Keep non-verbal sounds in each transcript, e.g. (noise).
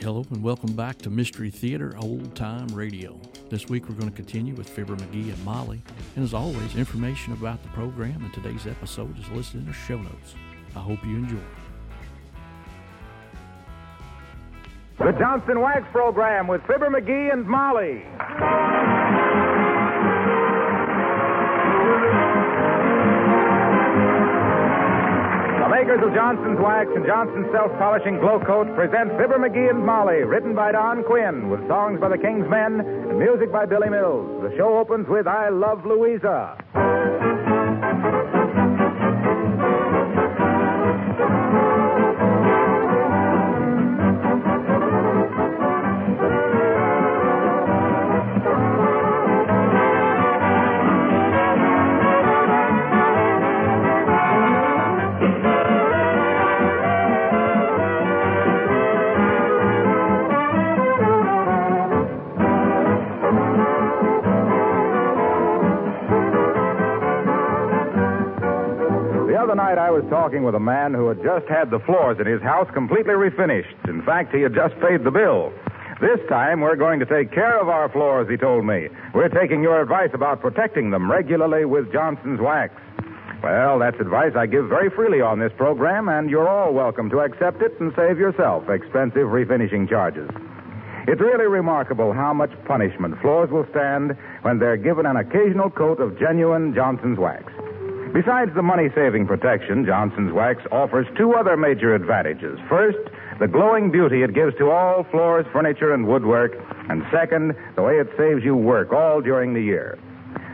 Hello and welcome back to Mystery Theater Old Time Radio. This week we're going to continue with Fibber McGee and Molly, and as always, information about the program and today's episode is listed in the show notes. I hope you enjoy. The Johnson Wax Program with Fibber McGee and Molly. Makers of Johnson's Wax and Johnson's Self Polishing Glo-Coat present Fibber McGee and Molly, written by Don Quinn, with songs by the King's Men and music by Billy Mills. The show opens with I Love Louisa. Night I was talking with a man who had just had the floors in his house completely refinished. In fact, he had just paid the bill. This time we're going to take care of our floors, he told me. We're taking your advice about protecting them regularly with Johnson's Wax. Well, that's advice I give very freely on this program, and you're all welcome to accept it and save yourself expensive refinishing charges. It's really remarkable how much punishment floors will stand when they're given an occasional coat of genuine Johnson's Wax. Besides the money saving protection, Johnson's Wax offers two other major advantages. First, the glowing beauty it gives to all floors, furniture, and woodwork. And second, the way it saves you work all during the year.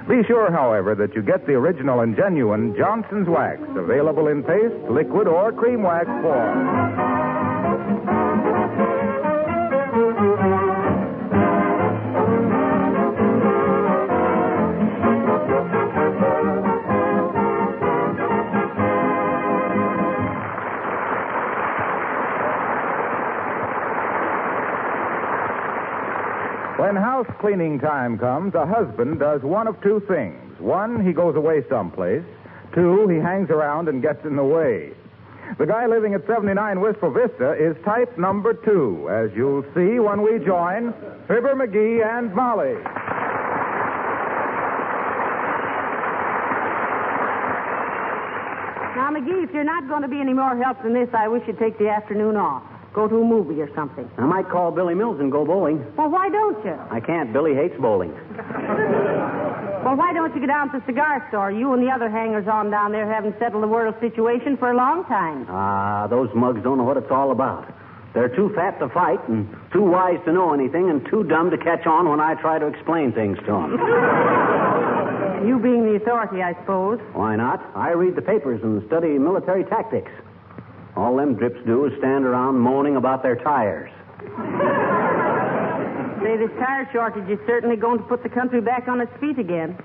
Be sure, however, that you get the original and genuine Johnson's Wax, available in paste, liquid, or cream wax form. When house cleaning time comes, a husband does one of two things. One, he goes away someplace. Two, he hangs around and gets in the way. The guy living at 79 Wistful Vista is type number two, as you'll see when we join Fibber McGee and Molly. Now, McGee, if you're not going to be any more help than this, I wish you'd take the afternoon off. Go to a movie or something. I might call Billy Mills and go bowling. Well, why don't you? I can't. Billy hates bowling. (laughs) Well, why don't you go down to the cigar store? You and the other hangers on down there haven't settled the world situation for a long time. Ah, those mugs don't know what it's all about. They're too fat to fight and too wise to know anything and too dumb to catch on when I try to explain things to them. (laughs) You being the authority, I suppose. Why not? I read the papers and study military tactics. All them drips do is stand around moaning about their tires. Say, this tire shortage is certainly going to put the country back on its feet again.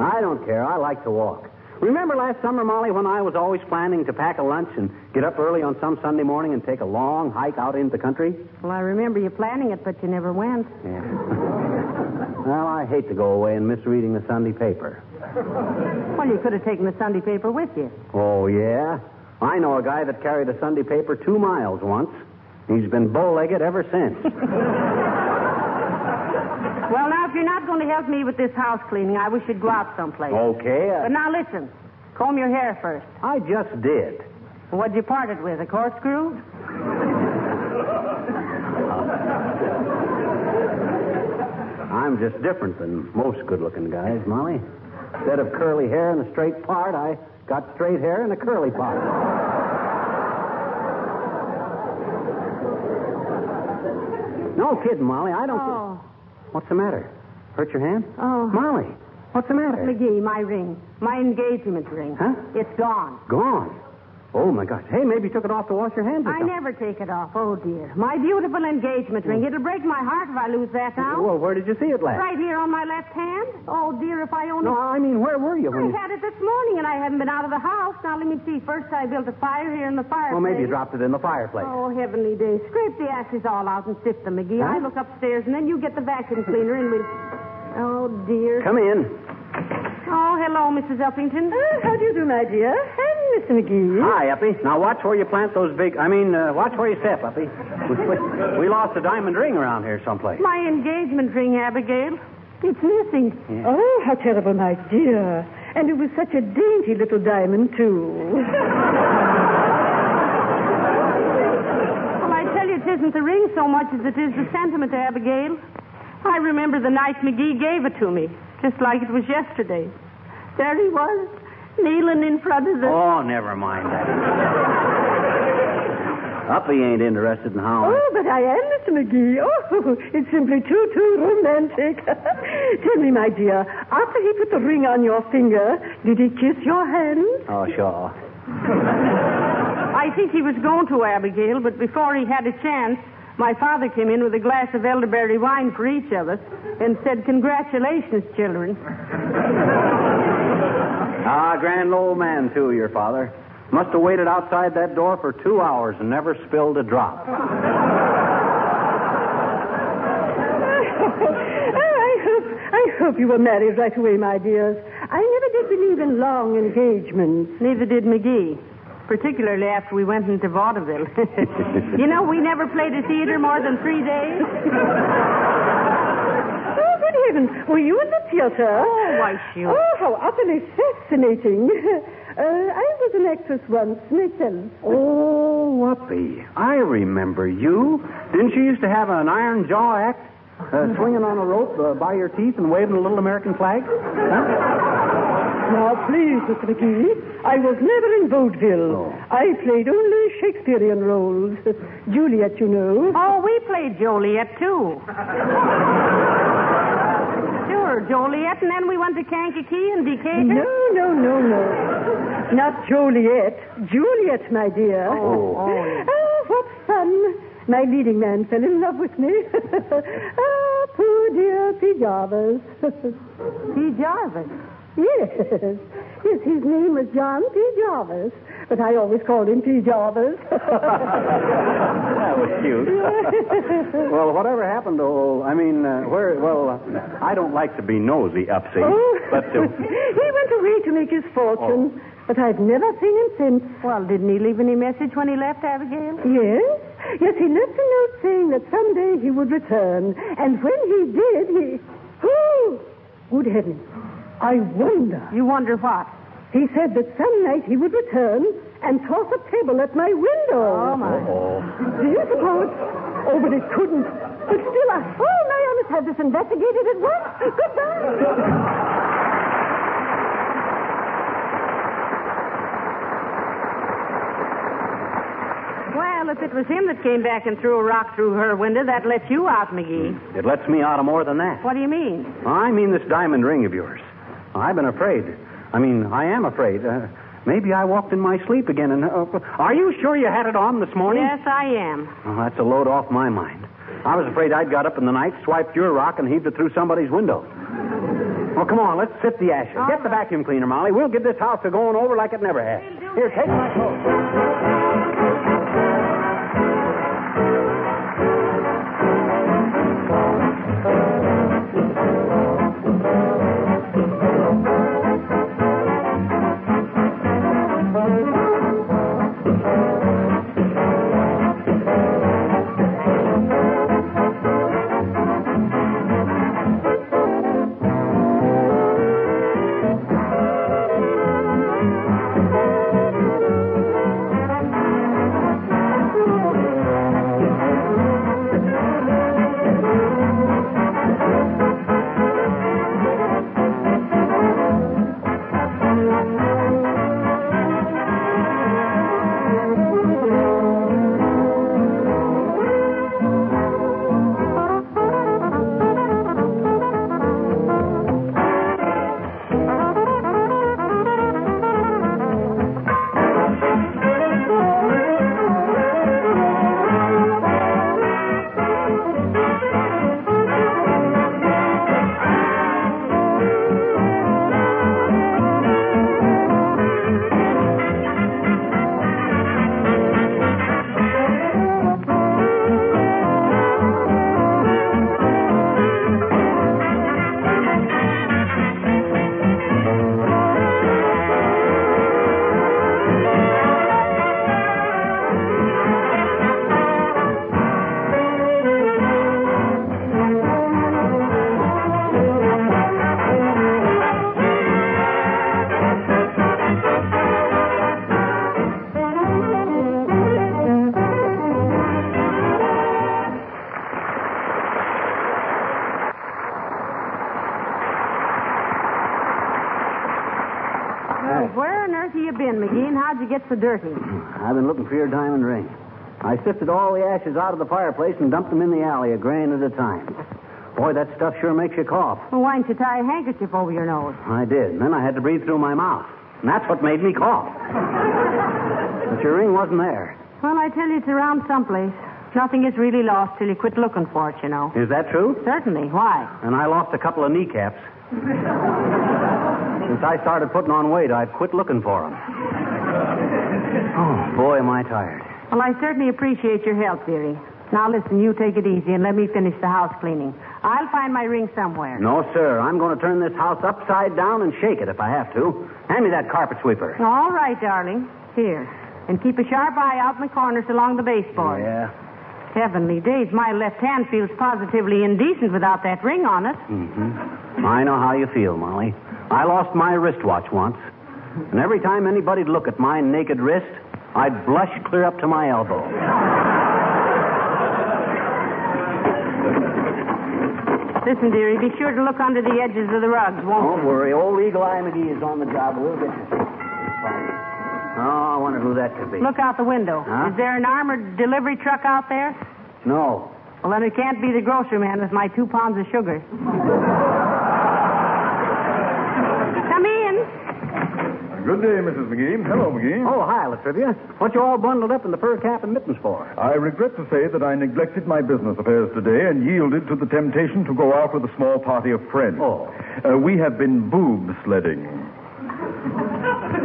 I don't care. I like to walk. Remember last summer, Molly, when I was always planning to pack a lunch and get up early on some Sunday morning and take a long hike out into the country? Well, I remember you planning it, but you never went. Yeah. (laughs) well, I hate to go away and miss reading the Sunday paper. Well, you could have taken the Sunday paper with you. Oh, yeah? I know a guy that carried a Sunday paper two miles once. He's been bow legged ever since. (laughs) Well, now, if you're not going to help me with this house cleaning, I wish you'd go out someplace. Okay. But Uh, now listen. Comb your hair first. I just did. What'd you part it with? A corkscrew? I'm just different than most good-looking guys, Molly. Instead of curly hair and a straight part, I got straight hair and a curly part. No kidding, Molly. I don't. Oh. What's the matter? Hurt your hand? Oh. Molly, what's the matter? McGee, my ring. My engagement ring. Huh? It's gone. Gone. Oh my gosh. Hey, maybe you took it off to wash your hands. I never take it off. Oh, dear. My beautiful engagement ring. Mm. It'll break my heart if I lose that now. Well, where did you see it last? Right here on my left hand. Oh, dear, if I only. No, I mean, where were you I when you? had it this morning and I haven't been out of the house. Now, let me see. First, I built a fire here in the fireplace. Well, maybe you dropped it in the fireplace. Oh, heavenly days. Scrape the ashes all out and sift them, McGee. Huh? I look upstairs and then you get the vacuum cleaner and we'll. Oh, dear. Come in. Oh, hello, Mrs. Uppington. how do you do, my dear? And Mr. McGee. Hi, Uppy. Now watch where you plant those big. I mean, uh, watch where you step, Uppy. We, we, we lost a diamond ring around here someplace. My engagement ring, Abigail. It's missing. Oh, how terrible, my dear. And it was such a dainty little diamond, too. (laughs) Well, I tell you, it isn't the ring so much as it is the sentiment, Abigail. I remember the night McGee gave it to me, just like it was yesterday. There he was, kneeling in front of the. Oh, never mind that. Uppy ain't interested in how. oh, but I am, Mr. McGee. Oh, (laughs) it's simply too, too romantic. (laughs) Tell me, my dear, after he put the ring on your finger, did he kiss your hand? Oh, sure. I think he was going to Abigail, but before he had a chance, my father came in with a glass of elderberry wine for each of us and said, Congratulations, children. (laughs) Ah, grand old man, too, your father. Must have waited outside that door for two hours and never spilled a drop. (laughs) I hope, I hope you were married right away, my dears. I never did believe in long engagements. Neither did McGee, particularly after we went into vaudeville. (laughs) you know, we never played a theater more than three days. (laughs) Oh, good heavens. Were you in the theater? Oh, why, sure. Oh, how utterly fascinating. (laughs) Uh, I was an actress once, myself. Oh, Uppy. I remember you. Didn't you used to have an iron jaw act? Uh, swinging on a rope uh, by your teeth and waving a little American flag? Huh? Now, please, Mr. McGee, I was never in vaudeville. Oh. I played only Shakespearean roles. Juliet, you know. Oh, we played Joliet, too. sure, Joliet, and then we went to Kankakee and Decatur. No, no, no, no. Not Joliet. Juliet, my dear. Oh. Oh, what fun. My leading man fell in love with me. (laughs) ah, poor dear P. Jarvis. (laughs) P. Jarvis. Yes. Yes, his name was John P. Jarvis. But I always called him P. Jarvis. That was cute. (laughs) well, whatever happened to, oh, I mean, uh, where, well, uh, I don't like to be nosy, Upsy, Oh. but, uh, he went away to make his fortune. But I've never seen him since. Well, didn't he leave any message when he left, Abigail? Yes? Yes, he left a note saying that someday he would return. And when he did, he. Oh! Good heavens. I wonder. You wonder what? He said that some night he would return and toss a table at my window. Oh, my. Do you suppose? Oh, but it couldn't. But still, I. Oh, my, I must have this investigated at once. Goodbye. Well, if it was him that came back and threw a rock through her window, that lets you out, McGee. Hmm. it lets me out of more than that. What do you mean? I mean this diamond ring of yours. I've been afraid. I mean, I am afraid. Uh, maybe I walked in my sleep again. And uh, are you sure you had it on this morning? Yes, I am. Oh, that's a load off my mind. I was afraid I'd got up in the night, swiped your rock, and heaved it through somebody's window. Well, come on, let's sift the ashes. Get the vacuum cleaner, Molly. We'll get this house to going over like it never has. Here, take my coat. So dirty? I've been looking for your diamond ring. I sifted all the ashes out of the fireplace and dumped them in the alley, a grain at a time. Boy, that stuff sure makes you cough. Well, why didn't you tie a handkerchief over your nose? I did. And then I had to breathe through my mouth. And that's what made me cough. but your ring wasn't there. Well, I tell you, it's around someplace. Nothing is really lost till you quit looking for it, you know. Is that true? Certainly. Why? And I lost a couple of kneecaps. Since I started putting on weight, I've quit looking for them. Oh, boy, am I tired. Well, I certainly appreciate your help, dearie. Now, listen, you take it easy and let me finish the house cleaning. I'll find my ring somewhere. No, sir. I'm going to turn this house upside down and shake it if I have to. Hand me that carpet sweeper. All right, darling. Here. And keep a sharp eye out in the corners along the baseboard. Yeah. Heavenly days, my left hand feels positively indecent without that ring on it. Mm-hmm. I know how you feel, Molly. I lost my wristwatch once. And every time anybody'd look at my naked wrist, I'd blush clear up to my elbow. Listen, dearie, be sure to look under the edges of the rugs, won't Don't worry. Old Eagle Eye McGee is on the job. We'll get you. Oh, I wonder who that could be. Look out the window. Huh? Is there an armored delivery truck out there? No. Well, then it can't be the grocery man with my two pounds of sugar. Come in. Good day, Mrs. McGee. Hello, (clears throat) McGee. Oh, hi, La Trivia. What you all bundled up in the fur cap and mittens for? I regret to say that I neglected my business affairs today and yielded to the temptation to go out with a small party of friends. Oh. Uh, we have been boob sledding.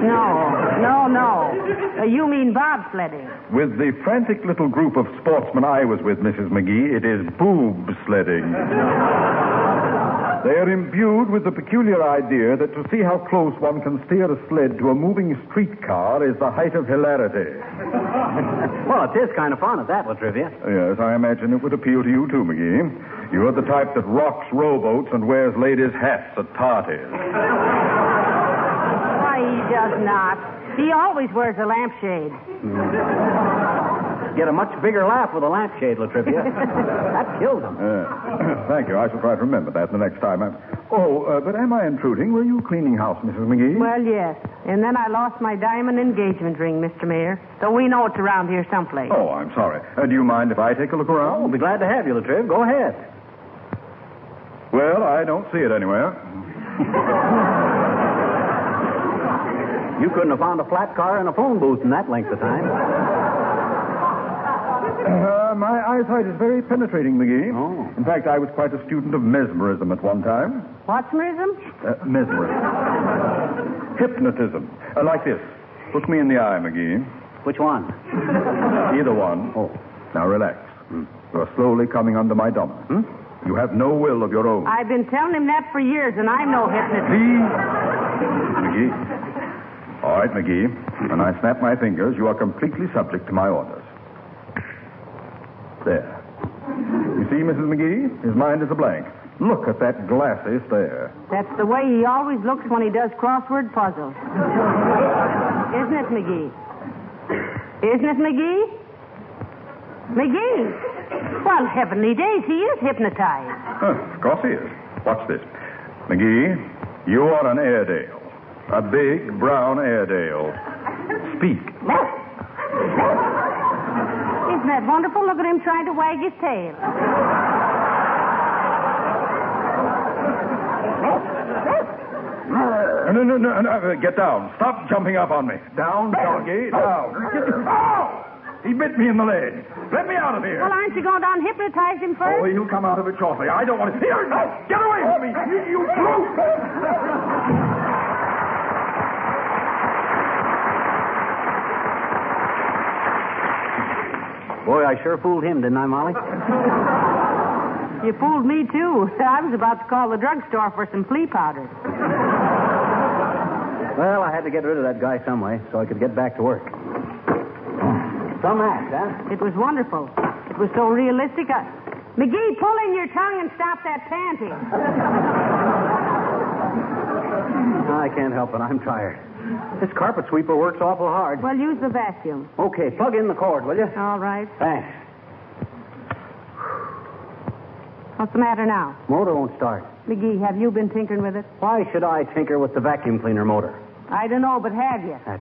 No, no, no. Uh, you mean bobsledding. With the frantic little group of sportsmen I was with, Mrs. McGee, it is boob sledding. (laughs) They are imbued with the peculiar idea that to see how close one can steer a sled to a moving streetcar is the height of hilarity. (laughs) Well, it is kind of fun at that, La Trivia. Yes, I imagine it would appeal to you too, McGee. You're the type that rocks rowboats and wears ladies' hats at parties. (laughs) Why, he does not. He always wears a lampshade. Hmm. Get a much bigger laugh with a lampshade, La Trivia. (laughs) that kills him. Uh, thank you. I shall try to remember that the next time. I'm... Oh, uh, but am I intruding? Were you cleaning house, Mrs. McGee? Well, yes. And then I lost my diamond engagement ring, Mr. Mayor. So we know it's around here someplace. Oh, I'm sorry. Uh, do you mind if I take a look Oh, around? we'll be glad to have you, Latriv. Go ahead. Well, I don't see it anywhere. You couldn't have found a flat car and a phone booth in that length of time. Uh, my eyesight is very penetrating, McGee. Oh. In fact, I was quite a student of mesmerism at one time. What's merism? Uh, mesmerism. Hypnotism. Uh, like this. Look me in the eye, McGee. Which one? Either one. Oh. Now relax. You are slowly coming under my dominance. Hmm? You have no will of your own. I've been telling him that for years, and I'm no hypnotist. Please. McGee. All right, McGee. When I snap my fingers, you are completely subject to my orders. There. You see, Mrs. McGee? His mind is a blank. Look at that glassy stare. That's the way he always looks when he does crossword puzzles. Isn't it, McGee? Isn't it, McGee? McGee! Well, heavenly days, he is hypnotized. Huh, of course he is. Watch this. McGee, you are an Airedale. A big brown Airedale. Speak. Isn't that wonderful? Look at him trying to wag his tail. No, no, no, no, no. Get down. Stop jumping up on me. Down, doggy, down. Ow! He bit me in the leg. Let me out of here. Well, aren't you going down hypnotize him Oh, first? he'll come out of it shortly. I don't want to. Here, no, get away from me. You, you brute. Boy, I sure fooled him, didn't I, Molly? You fooled me, too. (laughs) I was about to call the drugstore for some flea powder. Well, I had to get rid of that guy some way so I could get back to work. Some act, huh? It was wonderful. It was so realistic. I... McGee, pull in your tongue and stop that panting. I can't help it. I'm tired. This carpet sweeper works awful hard. Well, use the vacuum. Okay, plug in the cord, will you? All right. Thanks. What's the matter now? Motor won't start. McGee, have you been tinkering with it? Why should I tinker with the vacuum cleaner motor? I don't know, but have you?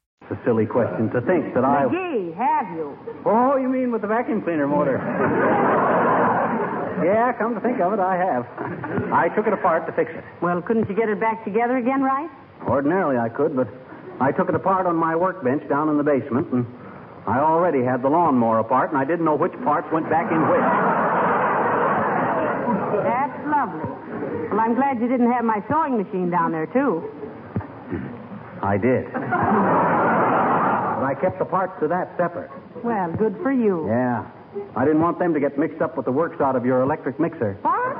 A silly question to think that I. McGee, have you? Oh, you mean with the vacuum cleaner motor? (laughs) yeah, come to think of it, I have. I took it apart to fix it. Well, couldn't you get it back together again, right? Ordinarily I could, but I took it apart on my workbench down in the basement, and I already had the lawnmower apart, and I didn't know which parts went back in which. That's lovely. Well, I'm glad you didn't have my sewing machine down there, too. I did. I kept the parts to that separate. Well, good for you. Yeah. I didn't want them to get mixed up with the works out of your electric mixer. What?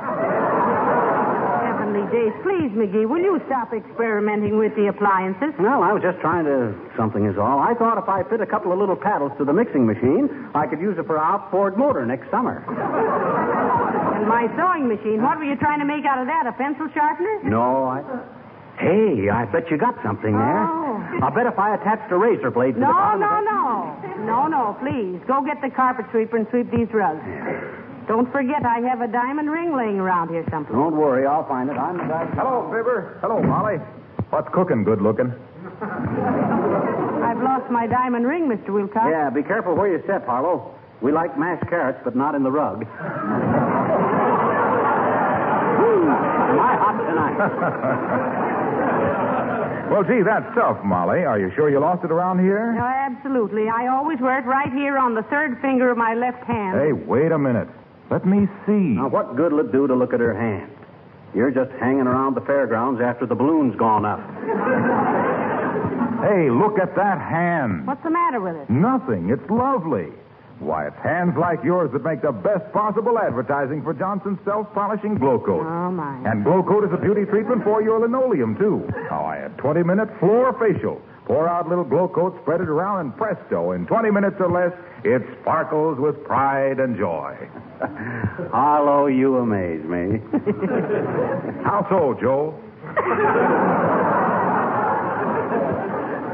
Heavenly days. Please, McGee, will you stop experimenting with the appliances? Well, I was just trying to. Something is all. I thought if I fit a couple of little paddles to the mixing machine, I could use it for our outboard motor next summer. And my sewing machine, what were you trying to make out of that? A pencil sharpener? No, I. Hey, I bet you got something there. Oh. I'll bet if I attached a razor blade to the No, bottom no, of no. No, no, please. Go get the carpet sweeper and sweep these rugs. Don't forget, I have a diamond ring laying around here someplace. Don't worry, I'll find it. I'm the guy. Hello, Fibber. Hello, Molly. What's cooking, good looking? I've lost my diamond ring, Mr. Wilcox. Yeah, be careful where you step, Harlow. We like mashed carrots, but not in the rug. (laughs) Hmm, Whew, am I hot tonight? (laughs) Well, gee, that's tough, Molly. Are you sure you lost it around here? No, absolutely. I always wear it right here on the third finger of my left hand. Hey, wait a minute. Let me see. Now, what good will it do to look at her hand? You're just hanging around the fairgrounds after the balloon's gone up. Hey, look at that hand. What's the matter with it? Nothing. It's lovely. Why, it's hands like yours that make the best possible advertising for Johnson's self-polishing Glo-Coat. Oh, my. And Glo-Coat is a beauty treatment for your linoleum, too. Now, I had 20-minute floor facial. Pour out little glow coat, spread it around, and presto, in 20 minutes or less, it sparkles with pride and joy. (laughs) Harlow, you amaze me. (laughs) How so, Joe? (laughs)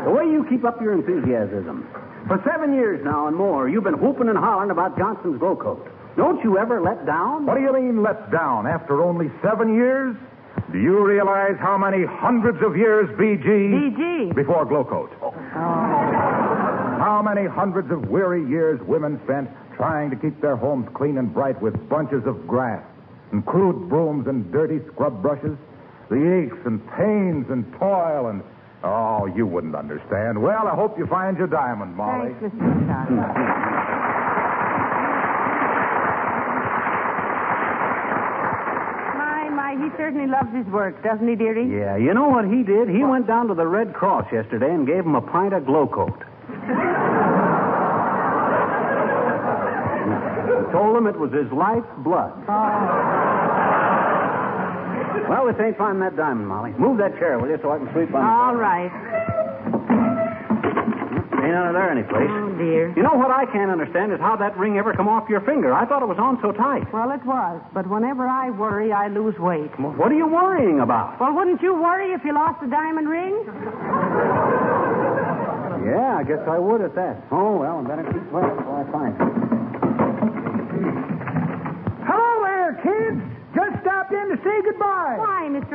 the way you keep up your enthusiasm. For seven years now and more, you've been whooping and hollering about Johnson's Glo-Coat. Don't you ever let down? What do you mean let down after only seven years? Do you realize how many hundreds of years, BG? BG. Before Glo-Coat. Oh. How many hundreds of weary years women spent trying to keep their homes clean and bright with bunches of grass and crude brooms and dirty scrub brushes? The aches and pains and toil and. Oh, you wouldn't understand. Well, I hope you find your diamond, Molly. Thanks, Mr. Wilcox. my, my, he certainly loves his work, doesn't he, dearie? Yeah, you know what he did? He went down to the Red Cross yesterday and gave him a pint of Glo-Coat. (laughs) Told him it was his life's blood. Oh. Well, this ain't finding that diamond, Molly. Move that chair, will you, so I can sleep on All right. Ain't under there any place. Oh, dear. You know what I can't understand is how that ring ever come off your finger. I thought it was on so tight. Well, it was, but whenever I worry, I lose weight. Well, What are you worrying about? Well, wouldn't you worry if you lost a diamond ring? Yeah, I guess I would at that. Oh, well, I better keep quiet until I find it.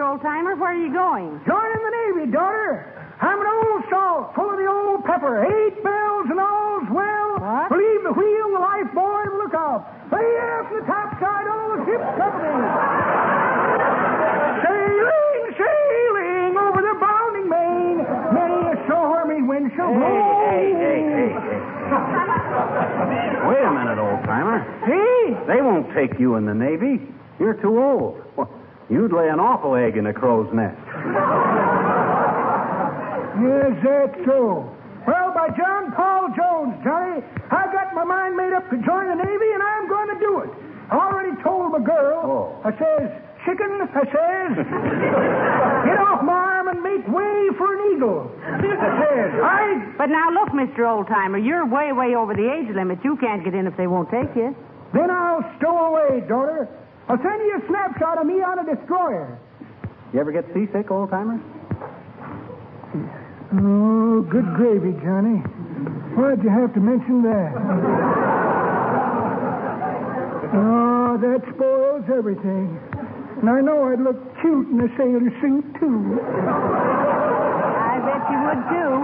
Why, timer. Where are you going? Joining the Navy, daughter. I'm an old salt full of the old pepper. Eight bells and all's well. What? Believe the wheel, the lifebuoy, and the lookout. Lay aft and the topside, all the ship's company. sailing, sailing over the bounding main. Many a stormy wind shall blow. Hey, hey, hey, hey. Wait a minute, old timer. See? They won't take you in the Navy. You're too old. Well, you'd lay an awful egg in a crow's nest. Yes, that's so. Well, by John Paul Jones, Johnny, I got my mind made up to join the Navy, and I'm going to do it. I already told my girl. Oh. I says, chicken, I says, (laughs) get off my arm and make way for an eagle. I says, I. (laughs) But now look, Mr. Oldtimer, you're way, way over the age limit. You can't get in if they won't take you. Then I'll stow away, daughter. I'll send you a snapshot of me on a destroyer. You ever get seasick, old timer? Oh, good gravy, Johnny. Why'd you have to mention that? oh, that spoils everything. And I know I'd look cute in a sailor suit, too. I bet you would, too.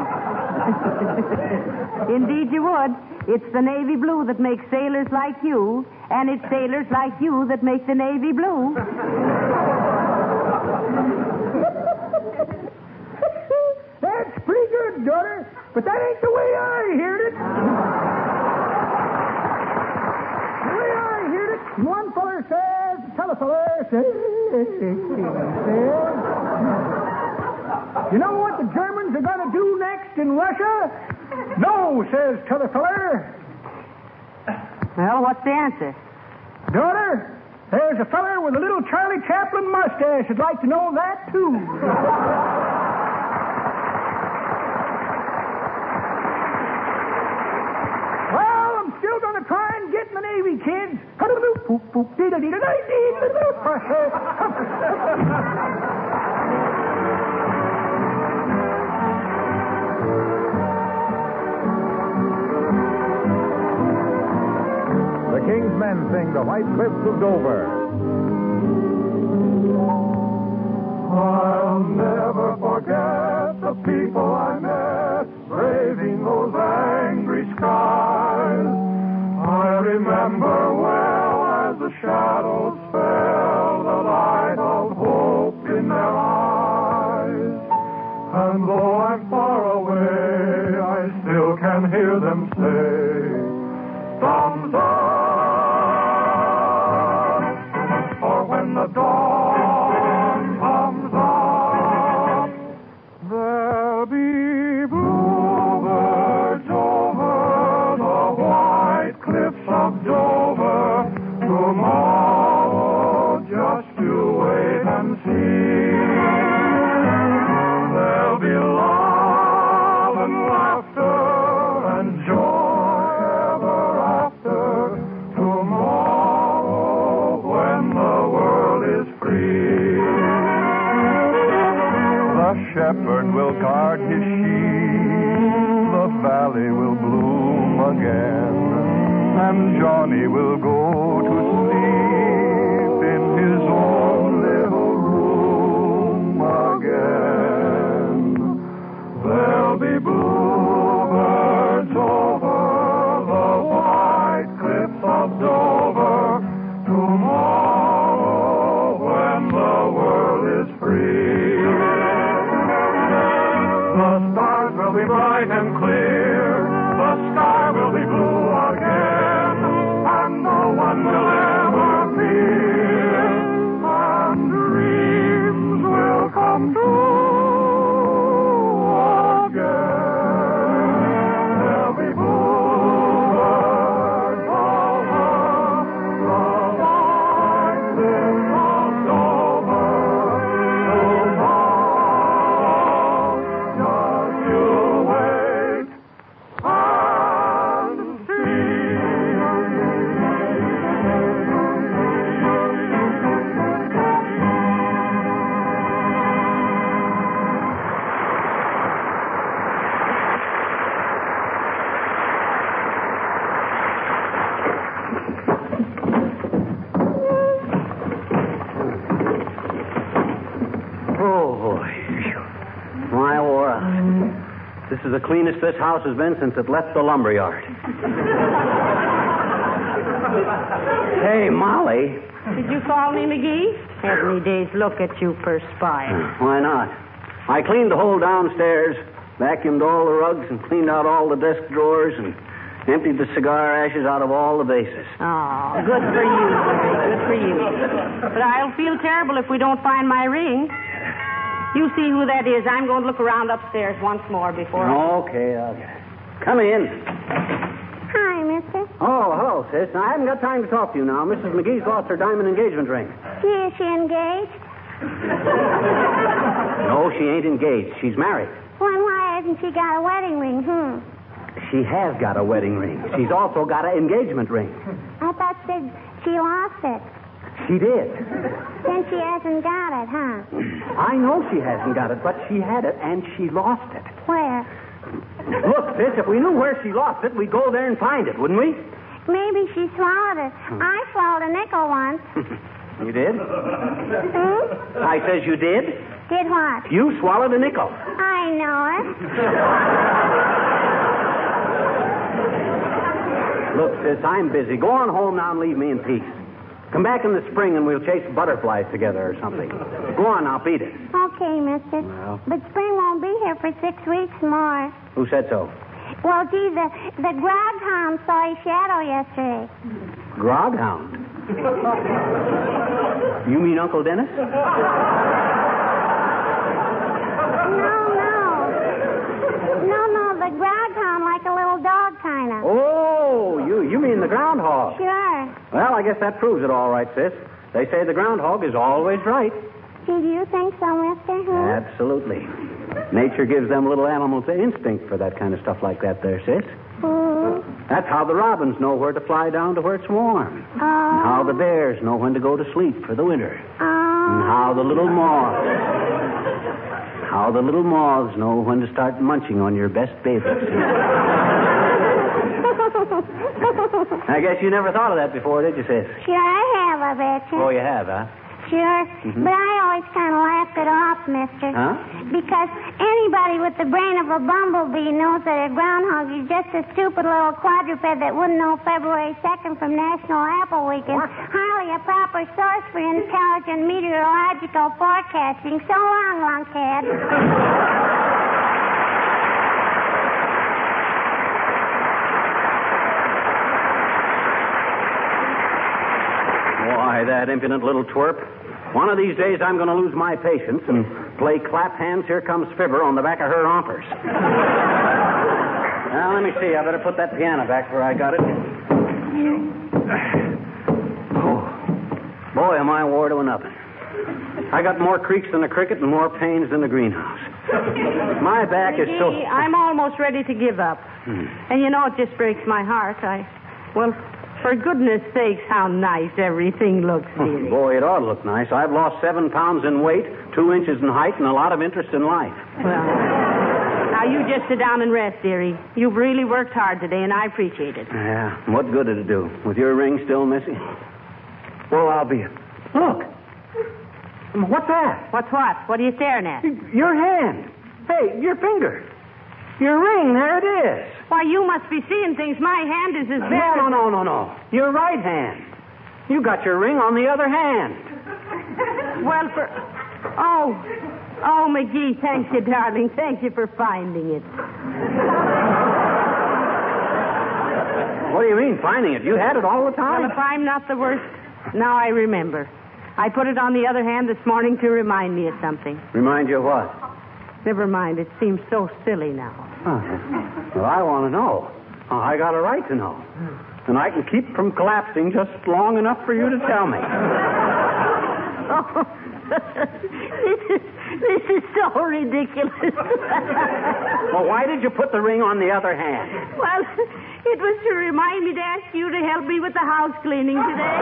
(laughs) Indeed, you would. It's the navy blue that makes sailors like you, and it's sailors like you that make the navy blue. (laughs) That's pretty good, daughter. But that ain't the way I heard it. The way I heard it, one feller says, tell a feller says, you know what the Germans are going to do next in Russia? No, says t'other feller. Well, what's the answer? Daughter, there's a feller with a little Charlie Chaplin mustache would like to know that, too. Well, I'm still going to try and get in the Navy, kids. King's Men sing The White Cliffs of Dover. I'll never forget the people I met braving those angry skies. I remember well as the shadows fell, the light of hope in their eyes. And though I'm far away, I still can hear them say, shepherd will guard his sheep, the valley will bloom again, and Johnny will the cleanest this house has been since it left the lumber yard. hey, Molly. Did you call me, McGee? Heavenly days, look at you perspire. Hmm, why not? I cleaned the whole downstairs, vacuumed all the rugs, and cleaned out all the desk drawers, and emptied the cigar ashes out of all the vases. Oh, good for you, Good for you. But I'll feel terrible if we don't find my ring. You see who that is. I'm going to look around upstairs once more before. I... Okay, okay. Come in. Hi, mister. Oh, hello, sis. Now, I haven't got time to talk to you now. Mrs. McGee's lost her diamond engagement ring. Gee, is she engaged? No, she ain't engaged. She's married. Well, why hasn't she got a wedding ring? Hmm. She has got a wedding ring. She's also got an engagement ring. I thought said she lost it. She did. Then she hasn't got it, huh? I know she hasn't got it, but she had it and she lost it. Where? Look, sis, if we knew where she lost it, we'd go there and find it, wouldn't we? Maybe she swallowed it. I swallowed a nickel once. (laughs) You did? Hmm? I says you did. Did what? You swallowed a nickel. I know it. (laughs) Look, sis, I'm busy. Go on home now and leave me in peace. Come back in the spring and we'll chase butterflies together or something. Go on I'll beat it. Okay, mister. Well. But spring won't be here for six weeks more. Who said so? Well, gee, the, the groghound saw his shadow yesterday. Groghound. You mean Uncle Dennis? No, no. No, no, the groghound like a little dog, kind of. Oh, you you mean the groundhog. Sure. Well, I guess that proves it all right, sis. They say the groundhog is always right. Gee, do you think so, mister? Hmm? Absolutely. Nature gives them little animals the instinct for that kind of stuff like that there, sis. Hmm. That's how the robins know where to fly down to where it's warm. Oh. And how the bears know when to go to sleep for the winter. And Oh. how the little moths how the little moths know when to start munching on your best baby. (laughs) I guess you never thought of that before, did you, sis? Sure, I have, I bet you. Oh, you have, huh? Sure. Mhm. But I always kind of laughed it off, mister. Huh? Because anybody with the brain of a bumblebee knows that a groundhog is just a stupid little quadruped that wouldn't know February 2nd from National Apple Week and hardly a proper source for intelligent meteorological forecasting. So long, lunkhead. (laughs) Why, that impudent little twerp. One of these days I'm going to lose my patience and play clap hands, here comes Fibber on the back of her rompers. (laughs) now, let me see. I better put that piano back where I got it. Oh, boy, am I wore to a nothing. I got more creaks than a cricket and more pains than a greenhouse. My back is so. McGee, I'm almost ready to give up. Hmm. And you know, it just breaks my heart. I, well, for goodness sakes, how nice everything looks, oh, dearie. Boy, it ought to look nice. I've lost seven pounds in weight, two inches in height, and a lot of interest in life. Well, now you just sit down and rest, dearie. You've really worked hard today, and I appreciate it. Yeah, what good did it do? With your ring still missing? Well, I'll be. Look. What's that? What's what? What are you staring at? Your hand. Hey, your finger. Your ring, there it is. Why, you must be seeing things. My hand is as bare No, no, no, no, no. Your right hand. You got your ring on the other hand. (laughs) Well, for. Oh. Oh, McGee, thank you, darling. Thank you for finding it. What do you mean, finding it? You had it all the time? Well, if I'm not the worst, now I remember. I put it on the other hand this morning to remind me of something. Remind you of what? Never mind, it seems so silly now. Well, I want to know. Oh, I got a right to know. And I can keep from collapsing just long enough for you to tell me. (laughs) Oh, this is this is so ridiculous. (laughs) Well, why did you put the ring on the other hand? well, it was to remind me to ask you to help me with the house cleaning today.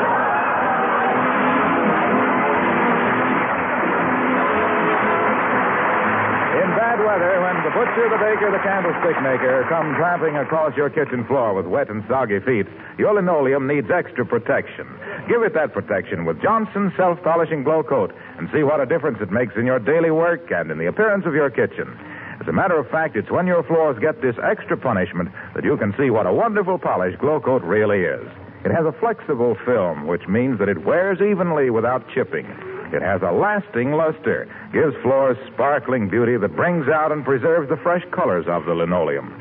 Bad weather, when the butcher, the baker, the candlestick maker come tramping across your kitchen floor with wet and soggy feet, your linoleum needs extra protection. Give it that protection with Johnson's self-polishing Glo-Coat and see what a difference it makes in your daily work and in the appearance of your kitchen. As a matter of fact, it's when your floors get this extra punishment that you can see what a wonderful polish Glo-Coat really is. It has a flexible film, which means that it wears evenly without chipping. It has a lasting luster, gives floors sparkling beauty that brings out and preserves the fresh colors of the linoleum.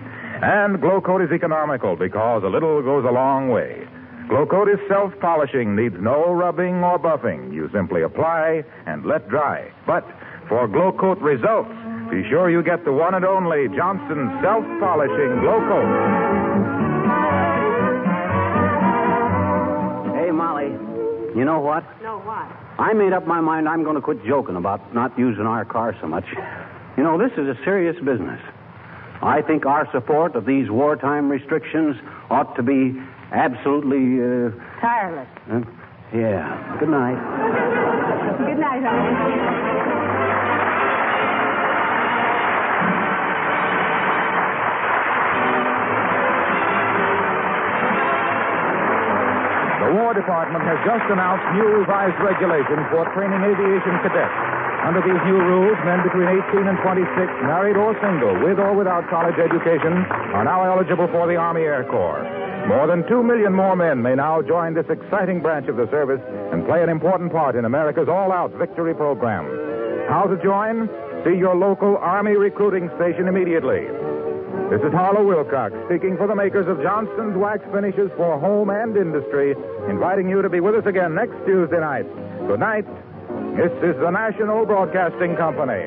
And Glo-Coat is economical because a little goes a long way. Glo-Coat is self-polishing, needs no rubbing or buffing. You simply apply and let dry. But for Glo-Coat results, be sure you get the one and only Johnson self-polishing Glow Coat. Hey, Molly, you know what? No, what? I made up my mind I'm going to quit joking about not using our car so much. You know, this is a serious business. I think our support of these wartime restrictions ought to be absolutely. Uh, Tireless. uh, yeah. Good night. Good night, honey. War Department has just announced new revised regulations for training aviation cadets. Under these new rules, men between 18 and 26, married or single, with or without college education, are now eligible for the Army Air Corps. More than two million more men may now join this exciting branch of the service and play an important part in America's all-out victory program. How to join? See your local Army recruiting station immediately. This is Harlow Wilcox speaking for the makers of Johnson's Wax Finishes for Home and Industry, inviting you to be with us again next Tuesday night. Good night. This is the National Broadcasting Company.